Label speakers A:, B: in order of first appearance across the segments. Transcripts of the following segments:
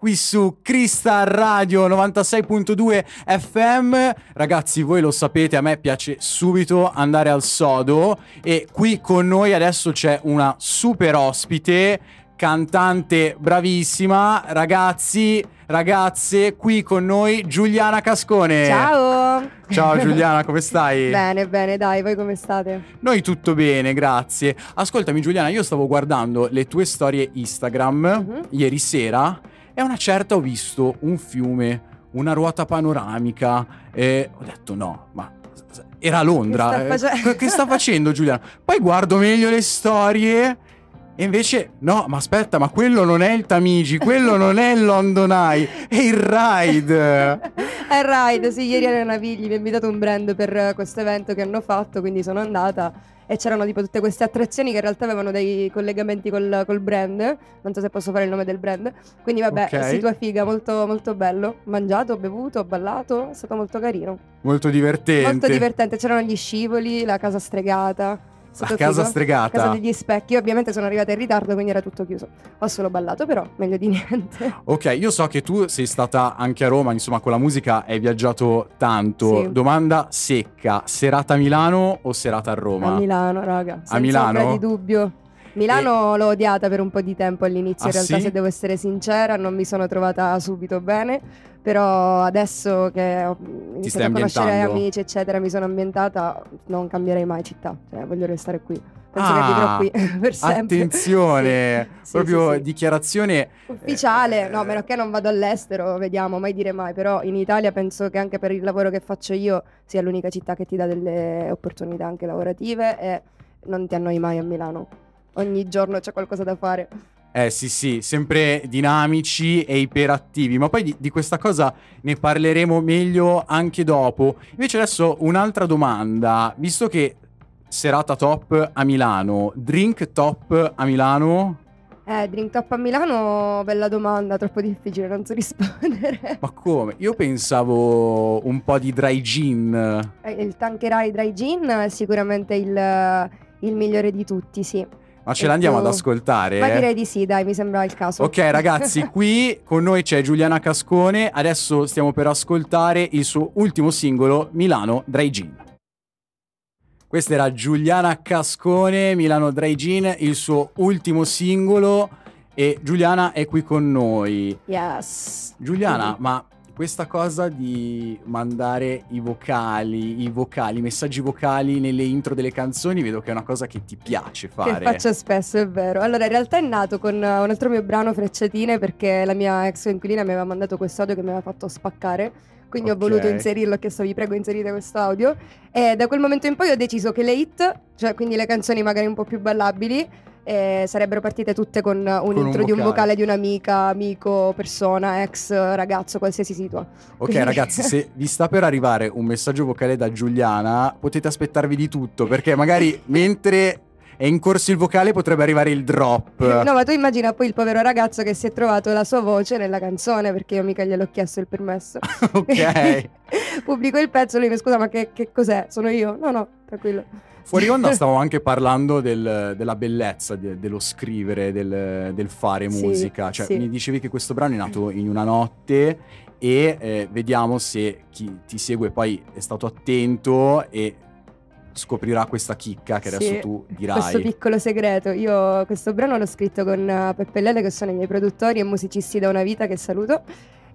A: qui su Crystal Radio 96.2 FM. Ragazzi, voi lo sapete, a me piace subito andare al sodo e qui con noi adesso c'è una super ospite, cantante bravissima, ragazzi, ragazze, qui con noi Giuliana Cascone.
B: Ciao!
A: Ciao Giuliana, come stai?
B: bene, bene, dai, voi come state?
A: Noi tutto bene, grazie. Ascoltami Giuliana, io stavo guardando le tue storie Instagram
B: Mhm.
A: ieri sera e una certa ho visto un fiume, una ruota panoramica e ho detto no, ma era Londra.
B: Che sta
A: eh,
B: face-
A: che sta facendo Giuliana? Poi guardo meglio le storie e invece no, ma aspetta, ma quello non è il Tamigi, quello non è il London Eye, è il Ride.
B: È Ride, sì, ieri era Navigli, mi ha invitato un brand per questo evento che hanno fatto, quindi sono andata e c'erano tipo tutte queste attrazioni che in realtà avevano dei collegamenti col, col brand, non so se posso fare il nome del brand, quindi vabbè,
A: Ok.
B: situa figa, molto, molto bello, mangiato, bevuto, ballato, è stato molto carino,
A: Molto divertente.
B: molto divertente, c'erano gli scivoli, la casa stregata.
A: La
B: stato
A: casa
B: figo.
A: stregata.
B: Casa degli specchi, Io ovviamente sono arrivata in ritardo, quindi era tutto chiuso. Ho solo ballato, però meglio di niente.
A: Ok, io so che tu sei stata anche a Roma, insomma, con la musica hai viaggiato tanto.
B: Sì.
A: Domanda secca: serata a Milano o serata a Roma?
B: A Milano, raga. Senza
A: Milano?
B: ombra di dubbio. Milano l'ho odiata per un po' di tempo all'inizio,
A: Ah,
B: in realtà
A: sì?
B: se devo essere sincera non mi sono trovata subito bene, però adesso che ho iniziato a conoscere amici eccetera, mi sono ambientata, non cambierei mai città, cioè voglio restare qui. Penso
A: Ah,
B: che vivrò qui per sempre.
A: Attenzione,
B: Sì,
A: proprio
B: sì, sì.
A: dichiarazione
B: Ufficiale, no,
A: Eh,
B: a meno che non vado all'estero, vediamo, mai dire mai, però in Italia penso che anche per il lavoro che faccio io sia l'unica città che ti dà delle opportunità anche lavorative e non ti annoi mai a Milano. Ogni giorno c'è qualcosa da fare.
A: Eh sì sì, sempre dinamici e iperattivi, ma poi di, di questa cosa ne parleremo meglio anche dopo. Invece adesso un'altra domanda, visto che serata top a Milano, drink top a Milano,
B: Eh, drink top a Milano, bella domanda, troppo difficile, non so rispondere.
A: ma come? Io pensavo un po' di dry gin.
B: Eh, il Tanqueray Dry Gin è sicuramente il, il migliore di tutti, sì.
A: Ma ce
B: E
A: l'andiamo
B: tu?
A: ad ascoltare?
B: Ma direi di sì, dai, mi sembra il caso.
A: Ok ragazzi, qui con noi c'è Giuliana Cascone, adesso stiamo per ascoltare il suo ultimo singolo, Milano Dry Gin. Questa era Giuliana Cascone, Milano Dry Gin, il suo ultimo singolo e Giuliana è qui con noi.
B: Yes.
A: Giuliana, ma questa cosa di mandare i vocali, i vocali, i messaggi vocali nelle intro delle canzoni, vedo che è una cosa che ti piace fare.
B: Che faccio spesso, è vero. Allora, in realtà è nato con uh, un altro mio brano, Frecciatine, perché la mia ex coinquilina mi aveva mandato questo audio che mi aveva fatto spaccare. Quindi
A: Ok.
B: ho voluto inserirlo, ho chiesto vi prego inserite questo audio. E da quel momento in poi ho deciso che le hit, cioè quindi le canzoni magari un po' più ballabili, eh, sarebbero partite tutte con un
A: un
B: intro di un
A: vocale.
B: vocale di un'amica, amico, persona, ex, ragazzo, qualsiasi situa.
A: Ok
B: Quindi-
A: ragazzi, se vi sta per arrivare un messaggio vocale da Giuliana, potete aspettarvi di tutto, perché magari mentre è in corso il vocale potrebbe arrivare il drop.
B: No, ma tu immagina poi il povero ragazzo che si è trovato la sua voce nella canzone perché io mica gliel'ho chiesto il permesso.
A: ok.
B: Pubblico il pezzo, lui mi scusa, ma che, che cos'è? Sono io? No, no, tranquillo.
A: Fuori onda stavo anche parlando del- della bellezza de- dello scrivere, del, del fare
B: Sì,
A: musica. Cioè,
B: sì.
A: mi dicevi che questo brano è nato in una notte e eh, vediamo se chi ti segue poi è stato attento e scoprirà questa chicca che adesso
B: Sì,
A: tu dirai.
B: Questo piccolo segreto. Io questo brano l'ho scritto con uh, Peppe e Lele, che sono i miei produttori e musicisti da una vita, che saluto.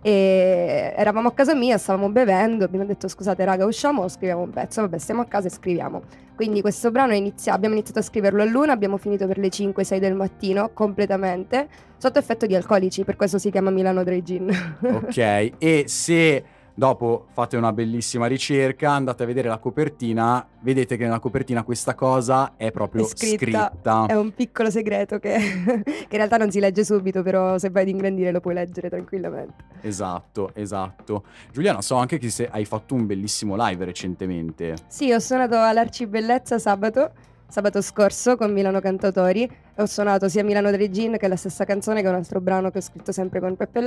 B: E eravamo a casa mia, stavamo bevendo, abbiamo detto scusate raga usciamo, scriviamo un pezzo, vabbè stiamo a casa e scriviamo. Quindi questo brano inizia- abbiamo iniziato a scriverlo a luna, abbiamo finito per le 5-6 del mattino completamente, sotto effetto di alcolici, per questo si chiama Milano Dry Gin.
A: Ok, e se dopo fate una bellissima ricerca, andate a vedere la copertina, vedete che nella copertina questa cosa è proprio
B: È scritta.
A: scritta.
B: È un piccolo segreto che, che in realtà non si legge subito, però se vai ad ingrandire lo puoi leggere tranquillamente.
A: Esatto, esatto. Giuliana, so anche che se hai fatto un bellissimo live recentemente.
B: Sì, ho suonato all'Arcibellezza sabato, sabato scorso con Milano Cantatori. Ho suonato sia Milano Dregin che è la stessa canzone, che è un altro brano che ho scritto sempre con Peppe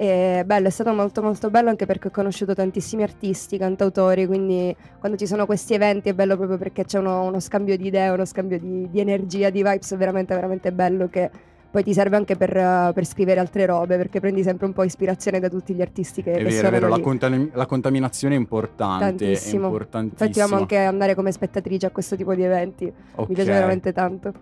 B: e bello, è stato molto molto bello anche perché ho conosciuto tantissimi artisti, cantautori, quindi quando ci sono questi eventi è bello proprio perché c'è uno, uno scambio di idee, uno scambio di, di energia, di vibes veramente veramente bello che poi ti serve anche per, uh, per, scrivere altre robe, perché prendi sempre un po' ispirazione da tutti gli artisti che,
A: è
B: che
A: vero, è vero,
B: la,
A: contam- la, contaminazione è importante.
B: Tantissimo.
A: È importantissimo.
B: Infatti amo anche andare come spettatrice a questo tipo di eventi, okay. mi piace veramente tanto.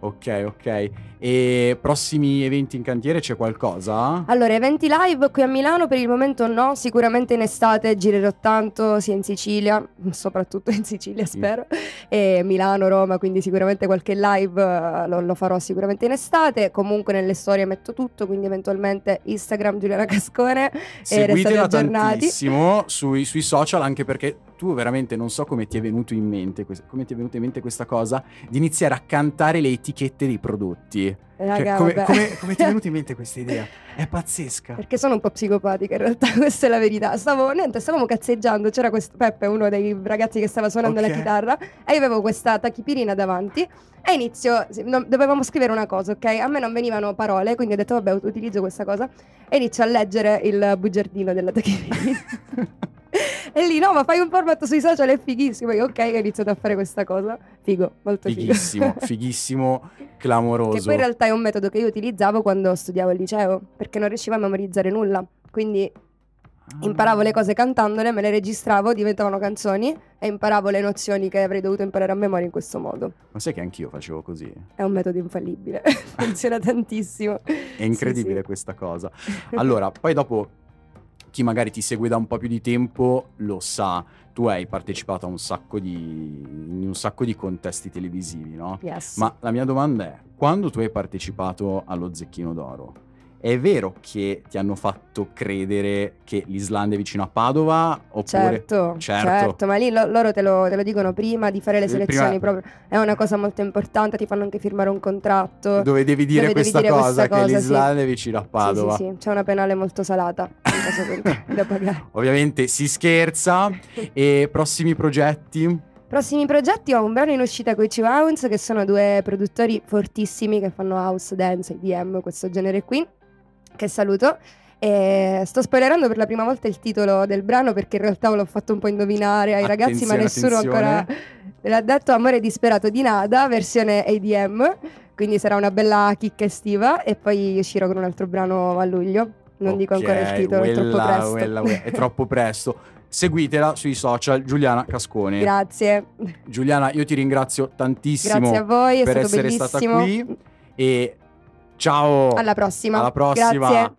A: Ok, ok. E prossimi eventi in cantiere c'è qualcosa?
B: Allora, eventi live qui a Milano per il momento no, sicuramente in estate girerò tanto sia in Sicilia, soprattutto in Sicilia spero, mm. e Milano, Roma, quindi sicuramente qualche live uh, lo, lo, farò sicuramente in estate. Comunque nelle storie metto tutto, quindi eventualmente Instagram Giuliana Cascone e restate aggiornati.
A: tantissimo sui, sui social anche perché tu veramente non so come ti è venuto in mente, come ti è venuta in mente questa cosa di iniziare a cantare le etichette dei prodotti.
B: Raga,
A: cioè, come, come, come, ti è venuta in mente questa idea? È pazzesca.
B: Perché sono un po' psicopatica in realtà, questa è la verità. Stavo, niente, stavamo cazzeggiando, c'era questo Peppe, uno dei ragazzi che stava suonando okay. la chitarra, e io avevo questa tachipirina davanti e inizio, dovevamo scrivere una cosa, ok? A me non venivano parole, quindi ho detto vabbè utilizzo questa cosa e inizio a leggere il bugiardino della tachipirina. e lì no, ma fai un format sui social, è fighissimo. Io, ok, ho iniziato a fare questa cosa. Figo, molto
A: fighissimo,
B: figo.
A: fighissimo, clamoroso.
B: Che poi in realtà è un metodo che io utilizzavo quando studiavo al liceo, perché non riuscivo a memorizzare nulla. Quindi imparavo le cose cantandole, me le registravo, diventavano canzoni e imparavo le nozioni che avrei dovuto imparare a memoria in questo modo.
A: Ma sai che anch'io facevo così?
B: È un metodo infallibile, funziona tantissimo.
A: È incredibile sì, sì. questa cosa. Allora, poi dopo chi magari ti segue da un po' più di tempo lo sa. Tu hai partecipato a un sacco di, in un sacco di contesti televisivi, no?
B: Yes.
A: Ma la mia domanda è, quando tu hai partecipato allo Zecchino d'Oro, è vero che ti hanno fatto credere che l'Islanda è vicino a Padova? Oppure...
B: Certo, certo, certo. ma lì lo, loro te lo, te lo, dicono prima di fare le selezioni, prima... proprio. è una cosa molto importante, ti fanno anche firmare un contratto.
A: Dove devi dire, dove questa, devi dire cosa, questa, cosa, che l'Islanda sì. è vicino a Padova.
B: Sì, sì, sì, c'è una penale molto salata da pagare.
A: Ovviamente si scherza. e prossimi progetti?
B: Prossimi progetti ho un brano in uscita con i Chivauns che sono due produttori fortissimi che fanno house, dance, EDM, questo genere qui che saluto. E sto spoilerando per la prima volta il titolo del brano perché in realtà l'ho fatto un po' indovinare ai attenzione, ragazzi, ma nessuno attenzione. ancora l'ha detto Amore disperato di Nada, versione ADM, quindi sarà una bella chicca estiva e poi uscirò con un altro brano a luglio. Non okay, dico ancora il titolo, quella, è troppo presto.
A: Quella, è troppo presto. Seguitela sui social, Giuliana Cascone.
B: Grazie.
A: Giuliana, io ti ringrazio tantissimo
B: Grazie a voi,
A: per essere
B: bellissimo.
A: stata qui e Ciao.
B: Alla prossima.
A: Alla prossima.
B: Grazie.